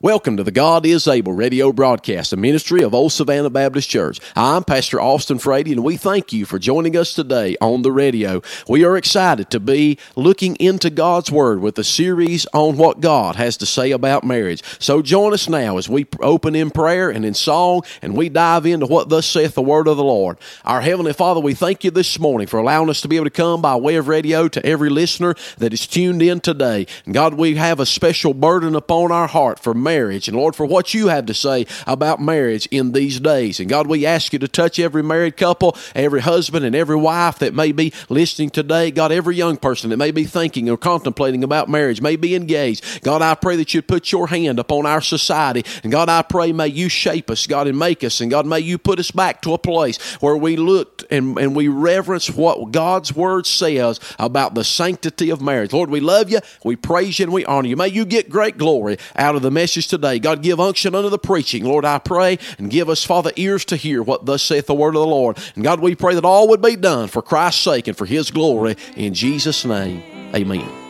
Welcome to the God is Able radio broadcast, a ministry of Old Savannah Baptist Church. I'm Pastor Austin Frady, and we thank you for joining us today on the radio. We are excited to be looking into God's Word with a series on what God has to say about marriage. So join us now as we open in prayer and in song, and we dive into what thus saith the Word of the Lord. Our Heavenly Father, we thank you this morning for allowing us to be able to come by way of radio to every listener that is tuned in today. And God, we have a special burden upon our heart for marriage. And Lord, for what you have to say about marriage in these days. And God, we ask you to touch every married couple, every husband, and every wife that may be listening today. God, every young person that may be thinking or contemplating about marriage, may be engaged. God, I pray that you'd put your hand upon our society. And God, I pray, may you shape us, God, and make us. And God, may you put us back to a place where we look and, and we reverence what God's word says about the sanctity of marriage. Lord, we love you, we praise you, and we honor you. May you get great glory out of the message today. God, give unction unto the preaching. Lord, I pray and give us, Father, ears to hear what thus saith the word of the Lord. And God, we pray that all would be done for Christ's sake and for his glory. In Jesus' name, amen.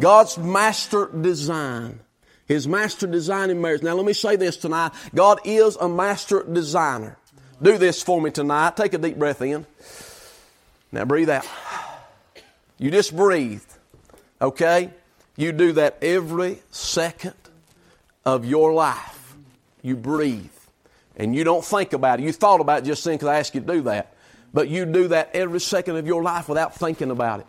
God's master design. His master design in marriage. Now, let me say this tonight. God is a master designer. Do this for me tonight. Take a deep breath in. Now, breathe out. You just breathe. Okay? You do that every second of your life. You breathe. And you don't think about it. You thought about it just then because I asked you to do that. But you do that every second of your life without thinking about it.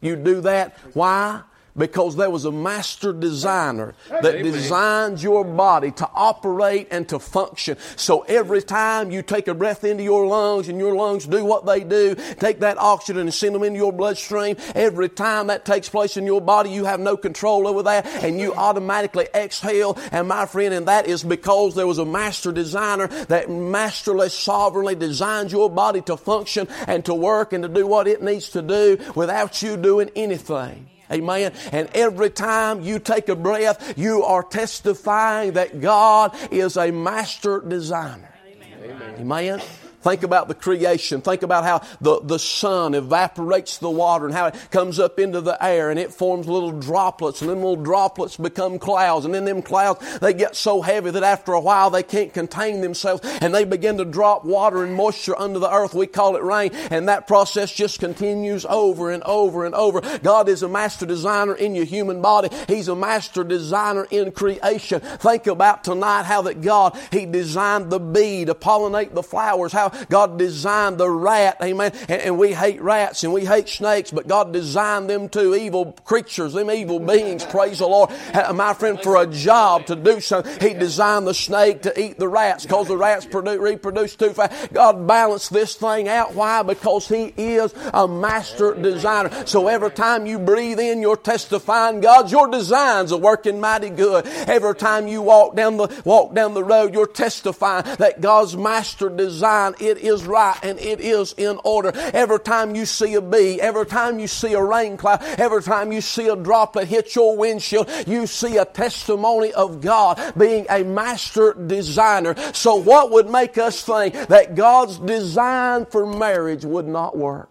You do that. Why? Because there was a master designer that designed your body to operate and to function. So every time you take a breath into your lungs and your lungs do what they do, take that oxygen and send them into your bloodstream, every time that takes place in your body, you have no control over that and you automatically exhale. And my friend, and that is because there was a master designer that masterly, sovereignly designed your body to function and to work and to do what it needs to do without you doing anything. Amen. And every time you take a breath, you are testifying that God is a master designer. Amen. Amen. Think about the creation. Think about how the, the sun evaporates the water and how it comes up into the air and it forms little droplets and then little droplets become clouds and then them clouds, they get so heavy that after a while they can't contain themselves and they begin to drop water and moisture under the earth. We call it rain and that process just continues over and over and over. God is a master designer in your human body. He's a master designer in creation. Think about tonight how that God, He designed the bee to pollinate the flowers, how God designed the rat, amen. And, and, we hate rats and we hate snakes, but God designed them too, evil creatures, them evil beings, praise the Lord. My friend, for a job to do something, He designed the snake to eat the rats because the rats produce, reproduce too fast. God balanced this thing out. Why? Because He is a master designer. So every time you breathe in, you're testifying, God, your designs are working mighty good. Every time you walk down the, walk down the road, you're testifying that God's master design it is right and it is in order. Every time you see a bee, every time you see a rain cloud, every time you see a droplet hit your windshield, you see a testimony of God being a master designer. So what would make us think that God's design for marriage would not work?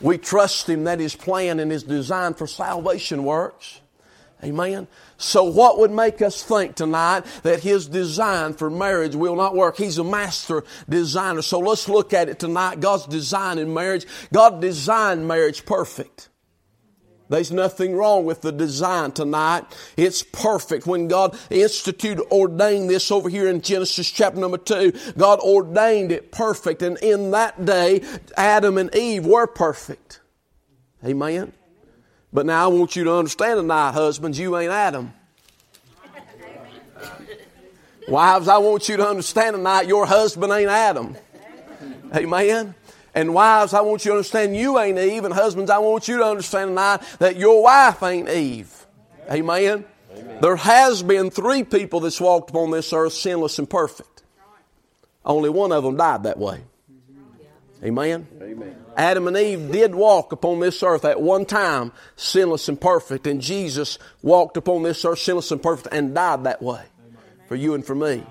We trust Him that His plan and His design for salvation works. Amen. So what would make us think tonight that his design for marriage will not work? He's a master designer. So let's look at it tonight. God's design in marriage. God designed marriage perfect. There's nothing wrong with the design tonight. It's perfect. When God instituted, ordained this over here in Genesis chapter number two, God ordained it perfect. And in that day, Adam and Eve were perfect. Amen. But now I want you to understand tonight, husbands, you ain't Adam. Wives, I want you to understand tonight, your husband ain't Adam. Amen. And wives, I want you to understand you ain't Eve. And husbands, I want you to understand tonight that your wife ain't Eve. Amen. Amen. There has been three people that's walked upon this earth sinless and perfect. Only one of them died that way. Mm-hmm. Amen. Amen. Adam and Eve did walk upon this earth at one time sinless and perfect, and Jesus walked upon this earth sinless and perfect and died that way for you and for me.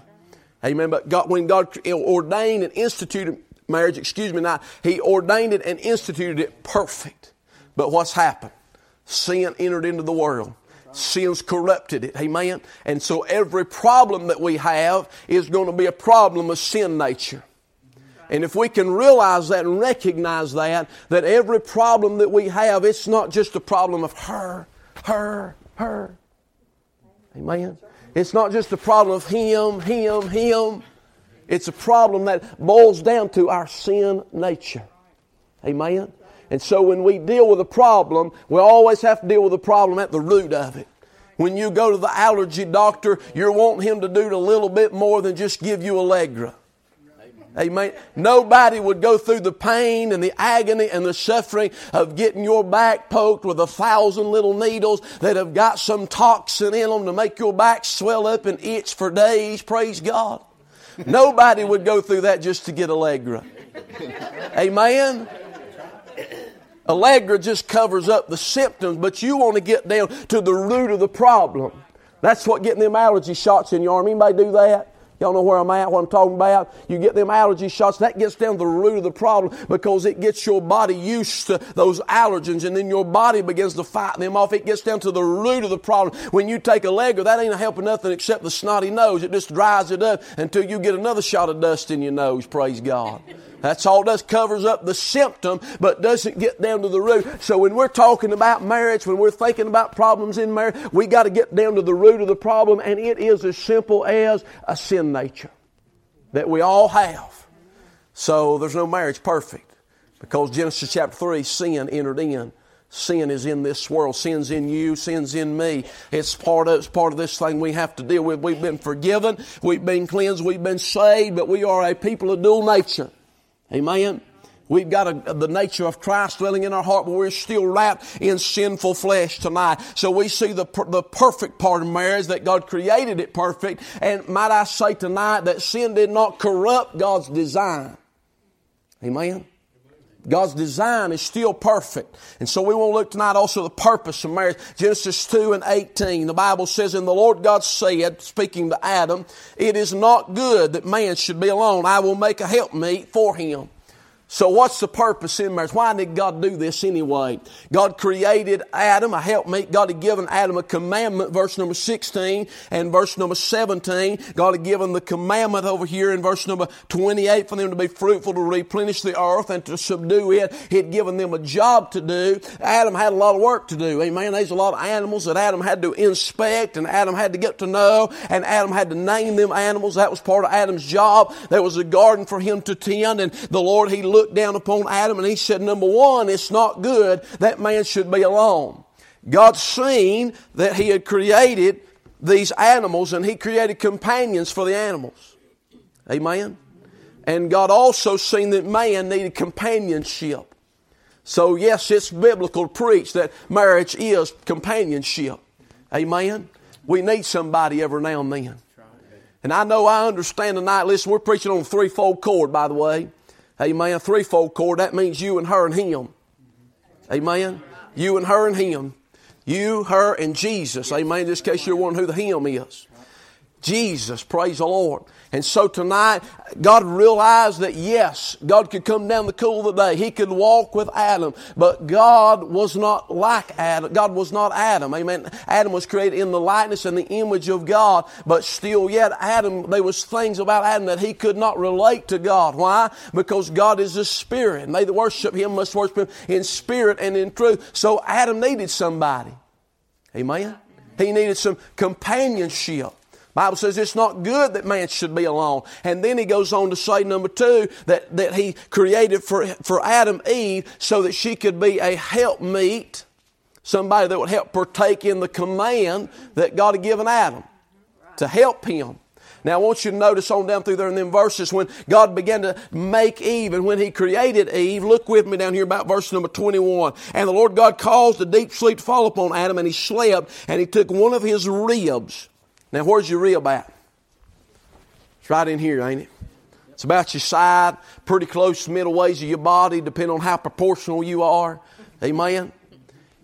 Amen. But God, when God ordained and instituted marriage, excuse me, now, He ordained it and instituted it perfect. But what's happened? Sin entered into the world. Sin's corrupted it. Amen. And so every problem that we have is going to be a problem of sin nature. And if we can realize that and recognize that, that every problem that we have, it's not just a problem of her, her, her. Amen. It's not just a problem of him, him, him. It's a problem that boils down to our sin nature. Amen. And so when we deal with a problem, we always have to deal with the problem at the root of it. When you go to the allergy doctor, you're wanting him to do a little bit more than just give you Allegra. Amen. Nobody would go through the pain and the agony and the suffering of getting your back poked with a thousand little needles that have got some toxin in them to make your back swell up and itch for days. Praise God. Nobody would go through that just to get Allegra. Amen. Allegra just covers up the symptoms, but you want to get down to the root of the problem. That's what getting them allergy shots in your arm. Anybody do that? Y'all know where I'm at, what I'm talking about? You get them allergy shots, that gets down to the root of the problem because it gets your body used to those allergens and then your body begins to fight them off. It gets down to the root of the problem. When you take a Allegra, that ain't helping nothing except the snotty nose. It just dries it up until you get another shot of dust in your nose, praise God. That's all does, covers up the symptom, but doesn't get down to the root. So when we're talking about marriage, when we're thinking about problems in marriage, we got to get down to the root of the problem, and it is as simple as a sin nature that we all have. So there's no marriage perfect because Genesis chapter 3, sin entered in. Sin is in this world. Sin's in you. Sin's in me. It's part of, it's part of this thing we have to deal with. We've been forgiven. We've been cleansed. We've been saved, but we are a people of dual nature. Amen. We've got a, the nature of Christ dwelling in our heart, but we're still wrapped in sinful flesh tonight. So we see the, the perfect part of marriage, that God created it perfect. And might I say tonight that sin did not corrupt God's design. Amen. God's design is still perfect. And so we want to look tonight also the purpose of marriage. Genesis 2 and 18. The Bible says, And the Lord God said, speaking to Adam, It is not good that man should be alone. I will make a helpmeet for him. So what's the purpose in marriage? Why did God do this anyway? God created Adam, a helpmeet. God had given Adam a commandment, verse number 16 and verse number 17. God had given the commandment over here in verse number 28 for them to be fruitful, to replenish the earth and to subdue it. He had given them a job to do. Adam had a lot of work to do. Amen. There's a lot of animals that Adam had to inspect and Adam had to get to know and Adam had to name them animals. That was part of Adam's job. There was a garden for him to tend and the Lord, He looked down upon Adam and he said, number one, it's not good that man should be alone. God seen that he had created these animals and he created companions for the animals. Amen. And God also seen that man needed companionship. So yes, it's biblical to preach that marriage is companionship. Amen. We need somebody every now and then. And I know I understand tonight. Listen, we're preaching on a threefold cord, by the way. Amen. Threefold cord, that means you and her and him. Amen. You and her and him. You, her, and Jesus. Amen. In case you're wondering who the him is. Jesus, praise the Lord. And so tonight, God realized that yes, God could come down the cool of the day. He could walk with Adam, but God was not like Adam. God was not Adam. Amen. Adam was created in the likeness and the image of God, but still yet Adam, there was things about Adam that he could not relate to God. Why? Because God is a spirit, and they that worship Him must worship Him in spirit and in truth. So Adam needed somebody. Amen. He needed some companionship. Bible says it's not good that man should be alone. And then he goes on to say, number two, that, that he created for, for Adam Eve so that she could be a helpmeet, somebody that would help partake in the command that God had given Adam to help him. Now I want you to notice on down through there in them verses when God began to make Eve and when He created Eve, look with me down here about verse number 21. And the Lord God caused a deep sleep to fall upon Adam and he slept and he took one of his ribs now, where's your rib at? It's right in here, ain't it? It's about your side, pretty close middle ways of your body, depending on how proportional you are. Amen.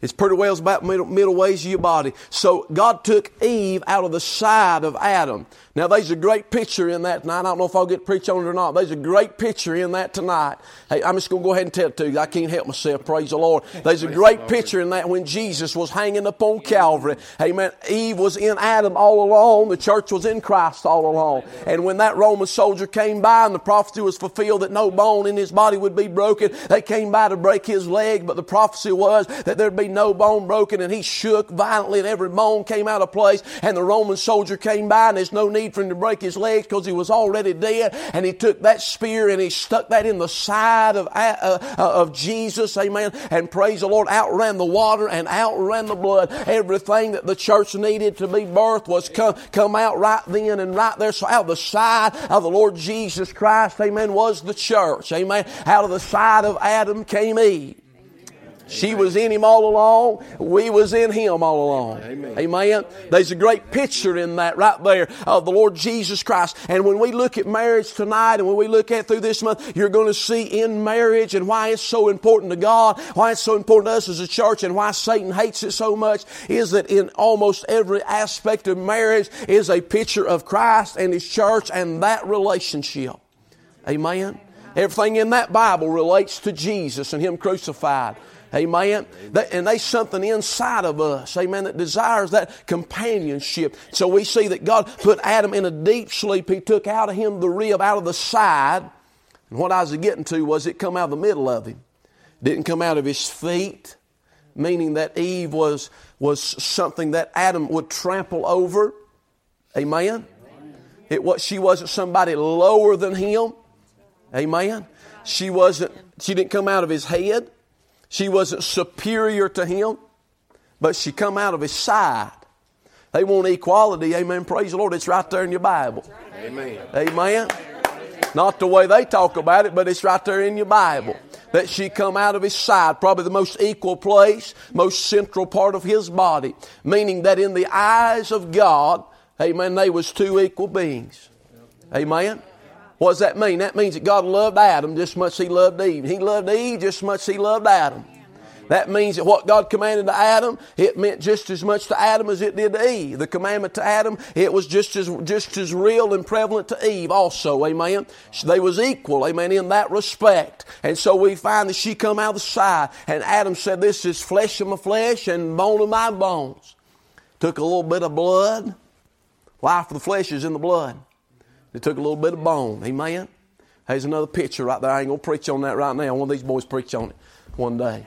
It's pretty well about middle, middle ways of your body. So God took Eve out of the side of Adam. Now, there's a great picture in that tonight. I don't know if I'll get to preach on it or not. There's a great picture in that tonight. Hey, I'm just going to go ahead and tell it to you. I can't help myself. Praise the Lord. There's a great picture in that when Jesus was hanging upon Calvary. Amen. Eve was in Adam all along. The church was in Christ all along. And when that Roman soldier came by and the prophecy was fulfilled that no bone in his body would be broken, they came by to break his leg, but the prophecy was that there'd be no bone broken and he shook violently and every bone came out of place and the Roman soldier came by and there's no need for him to break his legs because he was already dead and he took that spear and he stuck that in the side of, uh, uh, of Jesus, amen, and praise the Lord, outran the water and outran the blood. Everything that the church needed to be birthed was come, come out right then and right there. So out of the side of the Lord Jesus Christ, amen, was the church, amen. Out of the side of Adam came Eve. She was in him all along. We was in him all along. Amen. Amen. There's a great picture in that right there of the Lord Jesus Christ. And when we look at marriage tonight and when we look at through this month, you're going to see in marriage and why it's so important to God, why it's so important to us as a church and why Satan hates it so much is that in almost every aspect of marriage is a picture of Christ and His church and that relationship. Amen. Everything in that Bible relates to Jesus and Him crucified. Amen. And there's something inside of us, amen, that desires that companionship. So we see that God put Adam in a deep sleep. He took out of him the rib out of the side. And what I was getting to was it come out of the middle of him. Didn't come out of his feet, meaning that Eve was, was something that Adam would trample over. Amen. It was, she wasn't somebody lower than him. Amen. She wasn't, she didn't come out of his head. She wasn't superior to him, but she come out of his side. They want equality. Amen. Praise the Lord. It's right there in your Bible. Amen. Amen. Not the way they talk about it, but it's right there in your Bible. That she come out of his side, probably the most equal place, most central part of his body. Meaning that in the eyes of God, amen, they was two equal beings. Amen. What does that mean? That means that God loved Adam just as much as he loved Eve. He loved Eve just as much as he loved Adam. That means that what God commanded to Adam, it meant just as much to Adam as it did to Eve. The commandment to Adam, it was just as just as real and prevalent to Eve also. Amen. They was equal, amen, in that respect. And so we find that she come out of the side, and Adam said, This is flesh of my flesh and bone of my bones. Took a little bit of blood. Life of the flesh is in the blood. It took a little bit of bone. Amen. There's another picture right there. I ain't gonna preach on that right now. One of these boys preach on it one day.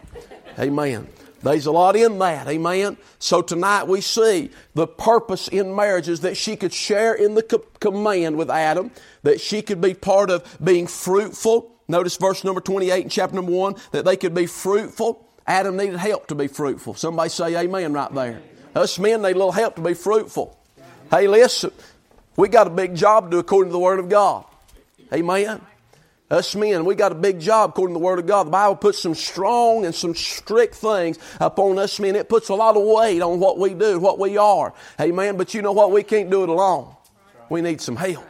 Amen. There's a lot in that. Amen. So tonight we see the purpose in marriage is that she could share in the co- command with Adam, that she could be part of being fruitful. Notice verse number 28 in chapter number 1, that they could be fruitful. Adam needed help to be fruitful. Somebody say amen right there. Us men need a little help to be fruitful. Hey, listen, we got a big job to do according to the Word of God. Amen. Us men, we got a big job according to the Word of God. The Bible puts some strong and some strict things upon us men. It puts a lot of weight on what we do, what we are. Amen. But you know what? We can't do it alone. We need some help.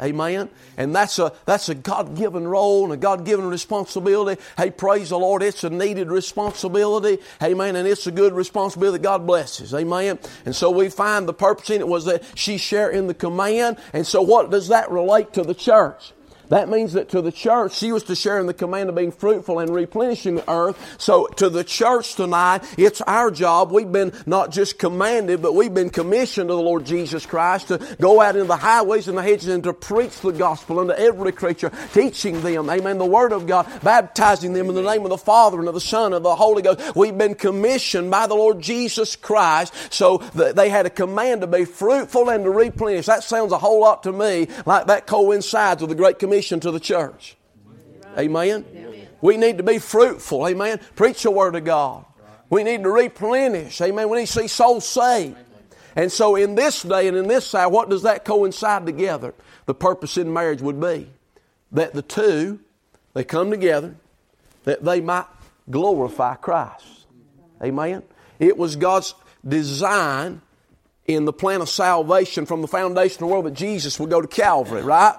Amen. And that's a that's a God given role and a God given responsibility. Hey, praise the Lord. It's a needed responsibility. Amen. And it's a good responsibility that God blesses. Amen. And so we find the purpose in it was that she share in the command. And so what does that relate to the church? That means that to the church, she was to share in the command of being fruitful and replenishing the earth. So to the church tonight, it's our job. We've been not just commanded, but we've been commissioned to the Lord Jesus Christ to go out into the highways and the hedges and to preach the gospel unto every creature, teaching them, amen, the word of God, baptizing them in the name of the Father and of the Son and of the Holy Ghost. We've been commissioned by the Lord Jesus Christ. So they had a command to be fruitful and to replenish. That sounds a whole lot to me like that coincides with the Great Commission to the church. Amen. We need to be fruitful. Amen. Preach the Word of God. We need to replenish. Amen. We need to see souls saved. And so in this day and in this hour, what does that coincide together? The purpose in marriage would be that the two, they come together, that they might glorify Christ. Amen. It was God's design in the plan of salvation from the foundation of the world that Jesus would go to Calvary, right?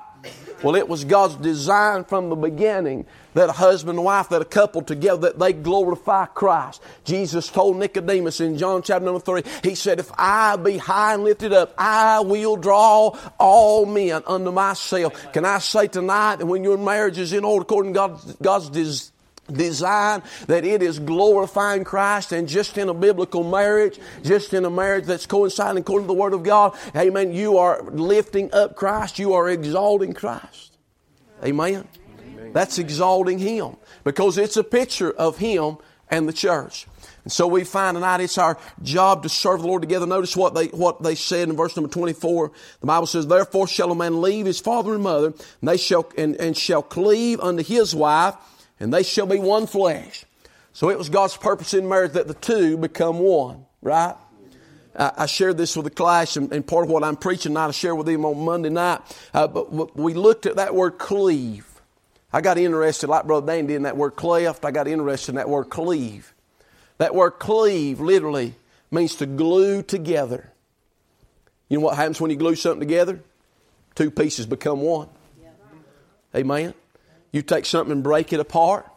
Well, it was God's design from the beginning that a husband and wife, that a couple together, that they glorify Christ. Jesus told Nicodemus in John chapter number three, He said, If I be high and lifted up, I will draw all men unto myself. Can I say tonight that when your marriage is in order according to God's, God's design, design that it is glorifying Christ and just in a biblical marriage, just in a marriage that's coinciding according to the Word of God, amen, you are lifting up Christ, you are exalting Christ. Amen. amen. That's exalting Him because it's a picture of Him and the church. And so we find tonight it's our job to serve the Lord together. Notice what they, what they said in verse number 24. The Bible says, Therefore shall a man leave his father and mother, and they shall, and, and shall cleave unto his wife, and they shall be one flesh. So it was God's purpose in marriage that the two become one, right? I shared this with the class, and, part of what I'm preaching tonight, I share with them on Monday night. Uh, but we looked at that word cleave. I got interested, like Brother Dan did, in that word cleft. I got interested in that word cleave. That word cleave literally means to glue together. You know what happens when you glue something together? Two pieces become one. Amen. You take something and break it apart.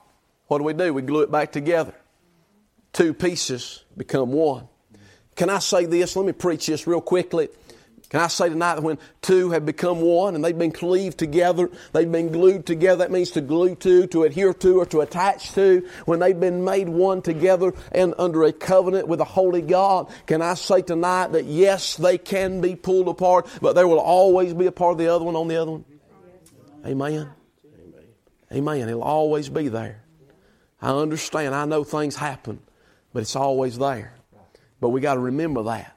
What do we do? We glue it back together. Two pieces become one. Can I say this? Let me preach this real quickly. Can I say tonight that when two have become one and they've been cleaved together, they've been glued together, that means to glue to, to adhere to, or to attach to, when they've been made one together and under a covenant with a holy God, can I say tonight that yes, they can be pulled apart, but there will always be a part of the other one on the other one? Amen. Amen. It'll always be there. I understand. I know things happen, but it's always there. But we got to remember that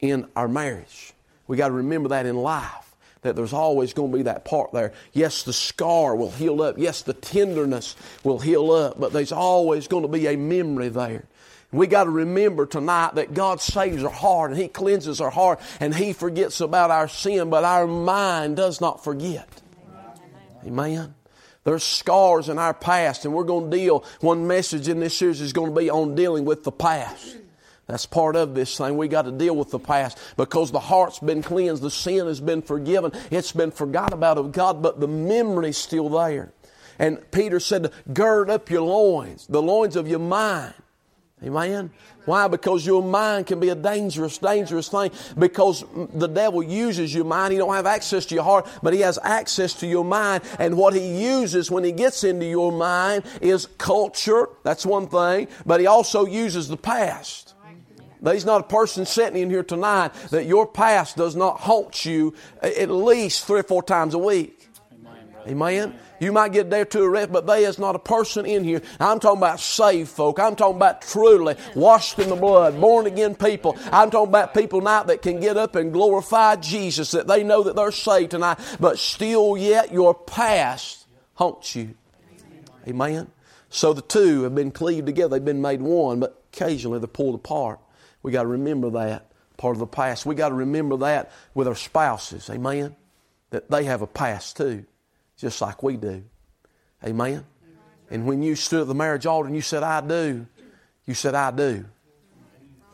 in our marriage. We got to remember that in life. that there's always going to be that part there. Yes, the scar will heal up. Yes, the tenderness will heal up, but there's always going to be a memory there. We got to remember tonight that God saves our heart and He cleanses our heart and He forgets about our sin, but our mind does not forget. Amen. There's scars in our past, and we're going to deal. One message in this series is going to be on dealing with the past. That's part of this thing. We got to deal with the past because the heart's been cleansed, the sin has been forgiven, it's been forgot about of God, but the memory's still there. And Peter said, gird up your loins, the loins of your mind. Amen. Why? Because your mind can be a dangerous, dangerous thing. Because the devil uses your mind. He don't have access to your heart, but he has access to your mind. And what he uses when he gets into your mind is culture. That's one thing. But he also uses the past. There's not a person sitting in here tonight that your past does not haunt you at least three or four times a week. Amen. You might get there to a rest, but there is not a person in here. I'm talking about saved folk. I'm talking about truly washed in the blood, born again people. I'm talking about people now that can get up and glorify Jesus, that they know that they're saved tonight, but still yet your past haunts you. Amen. So the two have been cleaved together. They've been made one, but occasionally they're pulled apart. We got to remember that part of the past. We got to remember that with our spouses. Amen. That they have a past too just like we do. Amen? And when you stood at the marriage altar and you said, I do, you said, I do.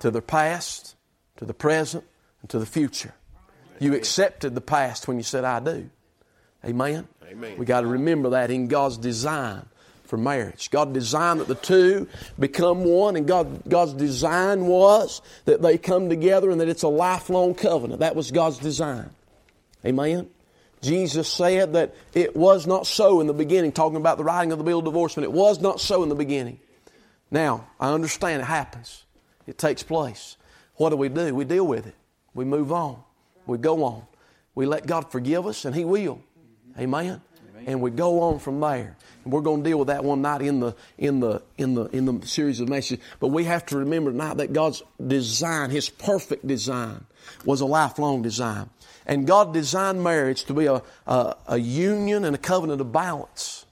To the past, to the present, and to the future. You accepted the past when you said, I do. Amen? Amen. We got to remember that in God's design for marriage. God designed that the two become one, and God, God's design was that they come together and that it's a lifelong covenant. That was God's design. Amen? Jesus said that it was not so in the beginning, talking about the writing of the bill of divorcement. It was not so in the beginning. Now, I understand it happens, it takes place. What do we do? We deal with it, we move on, we go on. We let God forgive us, and He will. Amen. And we go on from there. And we're going to deal with that one night in the in the in the in the series of messages. But we have to remember tonight that God's design, His perfect design, was a lifelong design. And God designed marriage to be a, a, a union and a covenant of balance.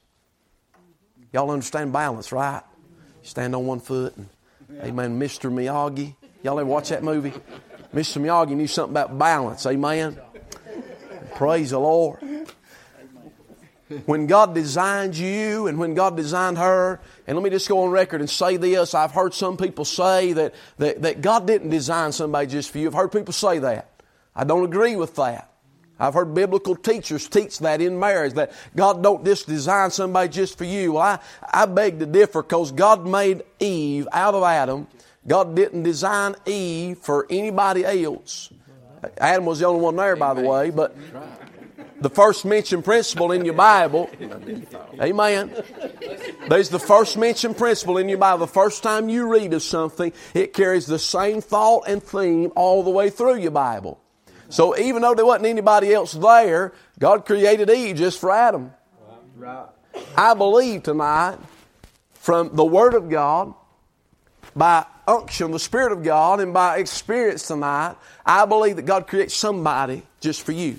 Y'all understand balance, right? stand on one foot and, amen, Mr. Miyagi. Y'all ever watch that movie? Mr. Miyagi knew something about balance, amen? Praise the Lord. When God designed you and when God designed her, and let me just go on record and say this. I've heard some people say that, that, that God didn't design somebody just for you. I've heard people say that. I don't agree with that. I've heard biblical teachers teach that in marriage, that God don't just design somebody just for you. Well, I, I beg to differ because God made Eve out of Adam. God didn't design Eve for anybody else. Adam was the only one there, by the way, but the first mentioned principle in your Bible, amen. There's the first mentioned principle in your Bible. The first time you read of something, it carries the same thought and theme all the way through your Bible. So even though there wasn't anybody else there, God created Eve just for Adam. I believe tonight from the Word of God, by unction, the Spirit of God, and by experience tonight, I believe that God creates somebody just for you.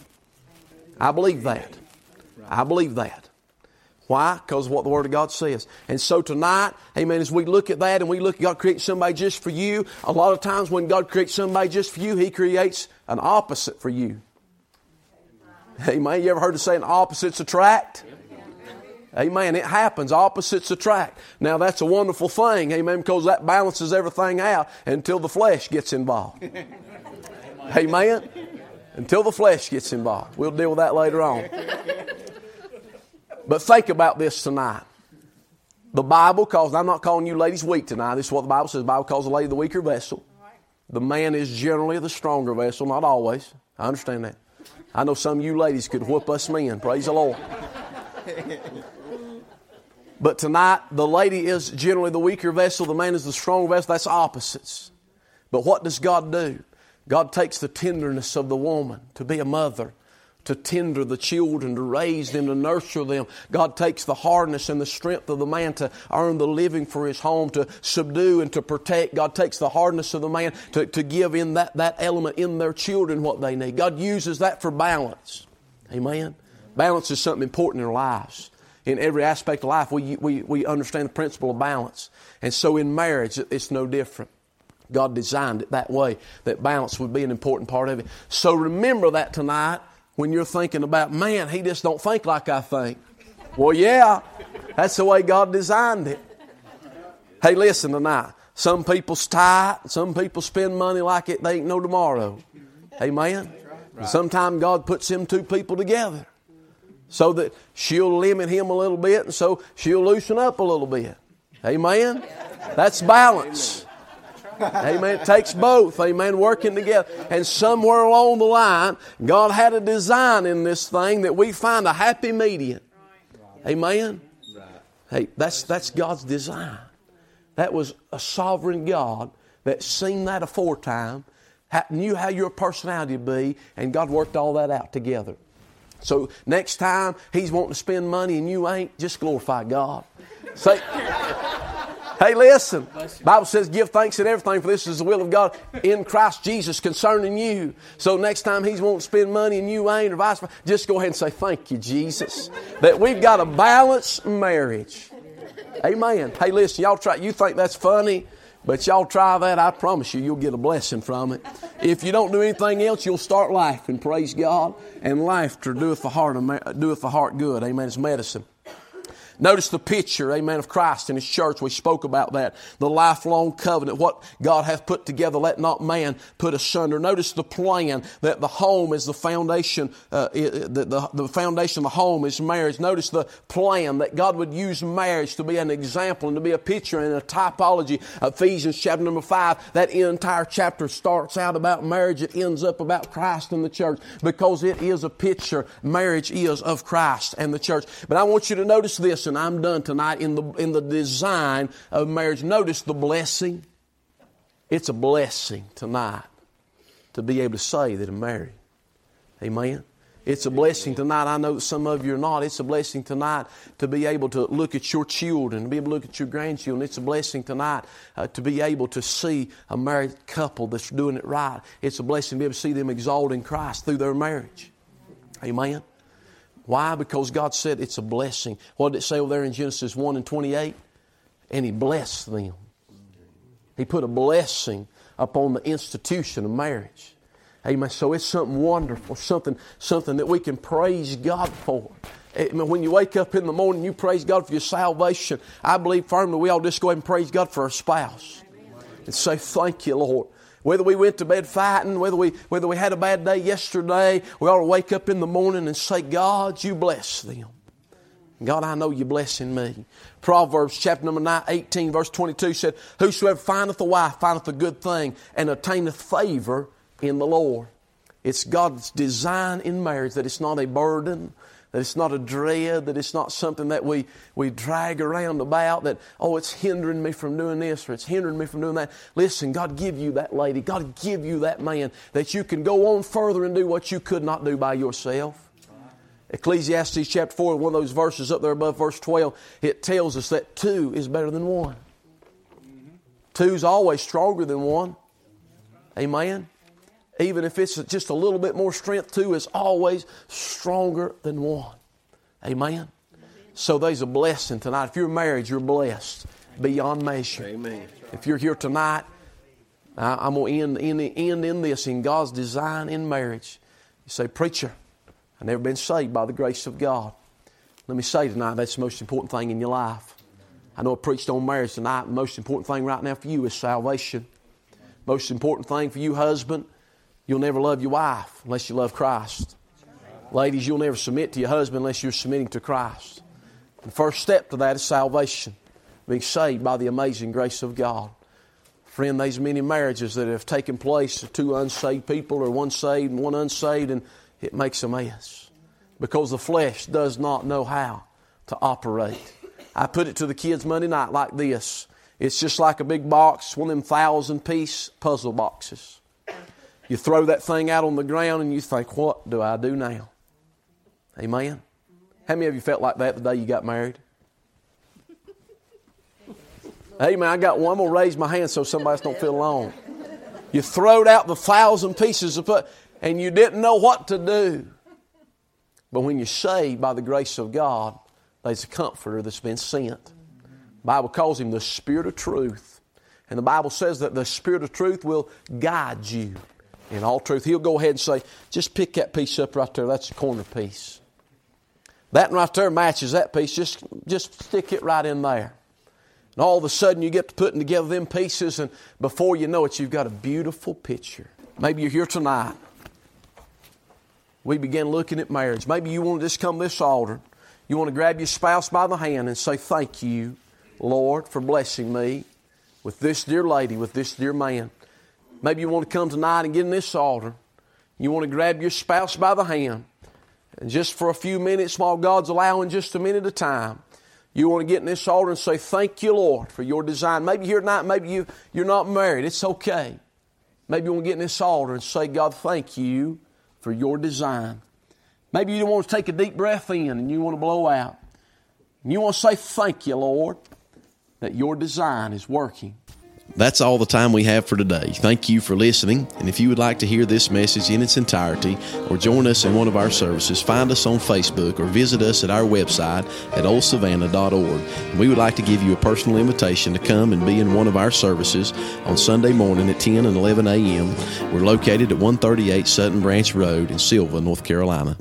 I believe that. I believe that. Why? Because of what the Word of God says. And so tonight, amen, as we look at that and we look, God creates somebody just for you, a lot of times when God creates somebody just for you, He creates an opposite for you. Amen. You ever heard of saying opposites attract? Amen. It happens. Opposites attract. Now that's a wonderful thing. Amen. Because that balances everything out until the flesh gets involved. Amen. Until the flesh gets involved. We'll deal with that later on. But think about this tonight. The Bible calls, I'm not calling you ladies weak tonight. This is what the Bible says. The Bible calls a lady the weaker vessel. The man is generally the stronger vessel, not always. I understand that. I know some of you ladies could whoop us men. Praise the Lord. But tonight, the lady is generally the weaker vessel, the man is the strong vessel. That's opposites. But what does God do? God takes the tenderness of the woman to be a mother to tender the children, to raise them, to nurture them. God takes the hardness and the strength of the man to earn the living for his home, to subdue and to protect. God takes the hardness of the man to, to give in that, that element in their children what they need. God uses that for balance. Amen. Balance is something important in our lives. In every aspect of life, we, we, we understand the principle of balance. And so in marriage, it's no different. God designed it that way, that balance would be an important part of it. So remember that tonight when you're thinking about, man, he just don't think like I think. Well, yeah, that's the way God designed it. Hey, listen tonight. Some people's tight. Some people spend money like it they ain't no tomorrow. Amen. Sometimes God puts them two people together so that she'll limit him a little bit and so she'll loosen up a little bit. Amen. That's balance. Amen. It takes both. Amen. Working together. And somewhere along the line, God had a design in this thing that we find a happy median. Amen. Hey, that's that's God's design. That was a sovereign God that seen that aforetime, knew how your personality would be, and God worked all that out together. So next time He's wanting to spend money and you ain't, just glorify God. Say, Hey, listen. Bible says, give thanks in everything, for this is the will of God in Christ Jesus concerning you. So next time He's to spend money and you ain't, or vice versa, just go ahead and say, Thank you, Jesus. That we've got a balanced marriage. Amen. Hey, listen, y'all try, you think that's funny? But y'all try that, I promise you, you'll get a blessing from it. If you don't do anything else, you'll start life and praise God. And laughter doeth the heart, doeth the heart good. Amen. It's medicine. Notice the picture, amen, of Christ and His church. We spoke about that. The lifelong covenant, what God hath put together, let not man put asunder. Notice the plan that the home is the foundation, uh, the, the, the foundation of the home is marriage. Notice the plan that God would use marriage to be an example and to be a picture and a typology. Ephesians chapter number five, that entire chapter starts out about marriage. It ends up about Christ and the church because it is a picture. Marriage is of Christ and the church. But I want you to notice this and I'm done tonight in the, in the design of marriage. Notice the blessing. It's a blessing tonight to be able to say that I'm married. Amen. It's a blessing tonight. I know some of you are not. It's a blessing tonight to be able to look at your children, to be able to look at your grandchildren. It's a blessing tonight uh, to be able to see a married couple that's doing it right. It's a blessing to be able to see them exalting Christ through their marriage. Amen. Why? Because God said it's a blessing. What did it say over there in Genesis 1 and 28? And He blessed them. He put a blessing upon the institution of marriage. Amen. So it's something wonderful, something, something that we can praise God for. Amen. When you wake up in the morning, you praise God for your salvation. I believe firmly we all just go ahead and praise God for our spouse and say, Thank you, Lord. Whether we went to bed fighting, whether we, whether we had a bad day yesterday, we ought to wake up in the morning and say, God, you bless them. God, I know you're blessing me. Proverbs chapter number 9, 18, verse 22 said, Whosoever findeth a wife findeth a good thing and attaineth favor in the Lord. It's God's design in marriage that it's not a burden, that it's not a dread, that it's not something that we, we drag around about, that, oh, it's hindering me from doing this or it's hindering me from doing that. Listen, God give you that lady, God give you that man, that you can go on further and do what you could not do by yourself. Ecclesiastes chapter 4, one of those verses up there above verse 12, it tells us that two is better than one. Two is always stronger than one. Amen even if it's just a little bit more strength, two is always stronger than one. Amen. So there's a blessing tonight. If you're married, you're blessed beyond measure. Amen. If you're here tonight, I'm going to end, end in this in God's design in marriage. You say, Preacher, I've never been saved by the grace of God. Let me say tonight, that's the most important thing in your life. I know I preached on marriage tonight. The most important thing right now for you is salvation. Most important thing for you, husband, You'll never love your wife unless you love Christ. Ladies, you'll never submit to your husband unless you're submitting to Christ. The first step to that is salvation, being saved by the amazing grace of God. Friend, there's many marriages that have taken place two unsaved people or one saved and one unsaved, and it makes a mess because the flesh does not know how to operate. I put it to the kids Monday night like this it's just like a big box, one of them thousand piece puzzle boxes. You throw that thing out on the ground and you think, what do I do now? Amen. How many of you felt like that the day you got married? Hey man, I got one. I'm gonna raise my hand so somebody else don't feel alone. You throwed out the thousand pieces of put, and you didn't know what to do. But when you're saved by the grace of God, there's a comforter that's been sent. The Bible calls him the Spirit of truth. And the Bible says that the Spirit of truth will guide you in all truth. He'll go ahead and say, just pick that piece up right there. That's the corner piece. That right there matches that piece. Just, just stick it right in there. And all of a sudden you get to putting together them pieces, and before you know it, you've got a beautiful picture. Maybe you're here tonight. We begin looking at marriage. Maybe you want to just come to this altar. You want to grab your spouse by the hand and say, Thank you, Lord, for blessing me with this dear lady, with this dear man. Maybe you want to come tonight and get in this altar. You want to grab your spouse by the hand. And just for a few minutes, while God's allowing just a minute of time, you want to get in this altar and say, Thank you, Lord, for your design. Maybe here tonight, maybe you, you're not married. It's okay. Maybe you want to get in this altar and say, God, thank you for your design. Maybe you want to take a deep breath in and you want to blow out. And you want to say, Thank you, Lord, that your design is working. That's all the time we have for today. Thank you for listening. And if you would like to hear this message in its entirety or join us in one of our services, find us on Facebook or visit us at our website at oldsavannah.org. And we would like to give you a personal invitation to come and be in one of our services on Sunday morning at 10 and 11 a.m. We're located at 138 Sutton Branch Road in Sylva, North Carolina.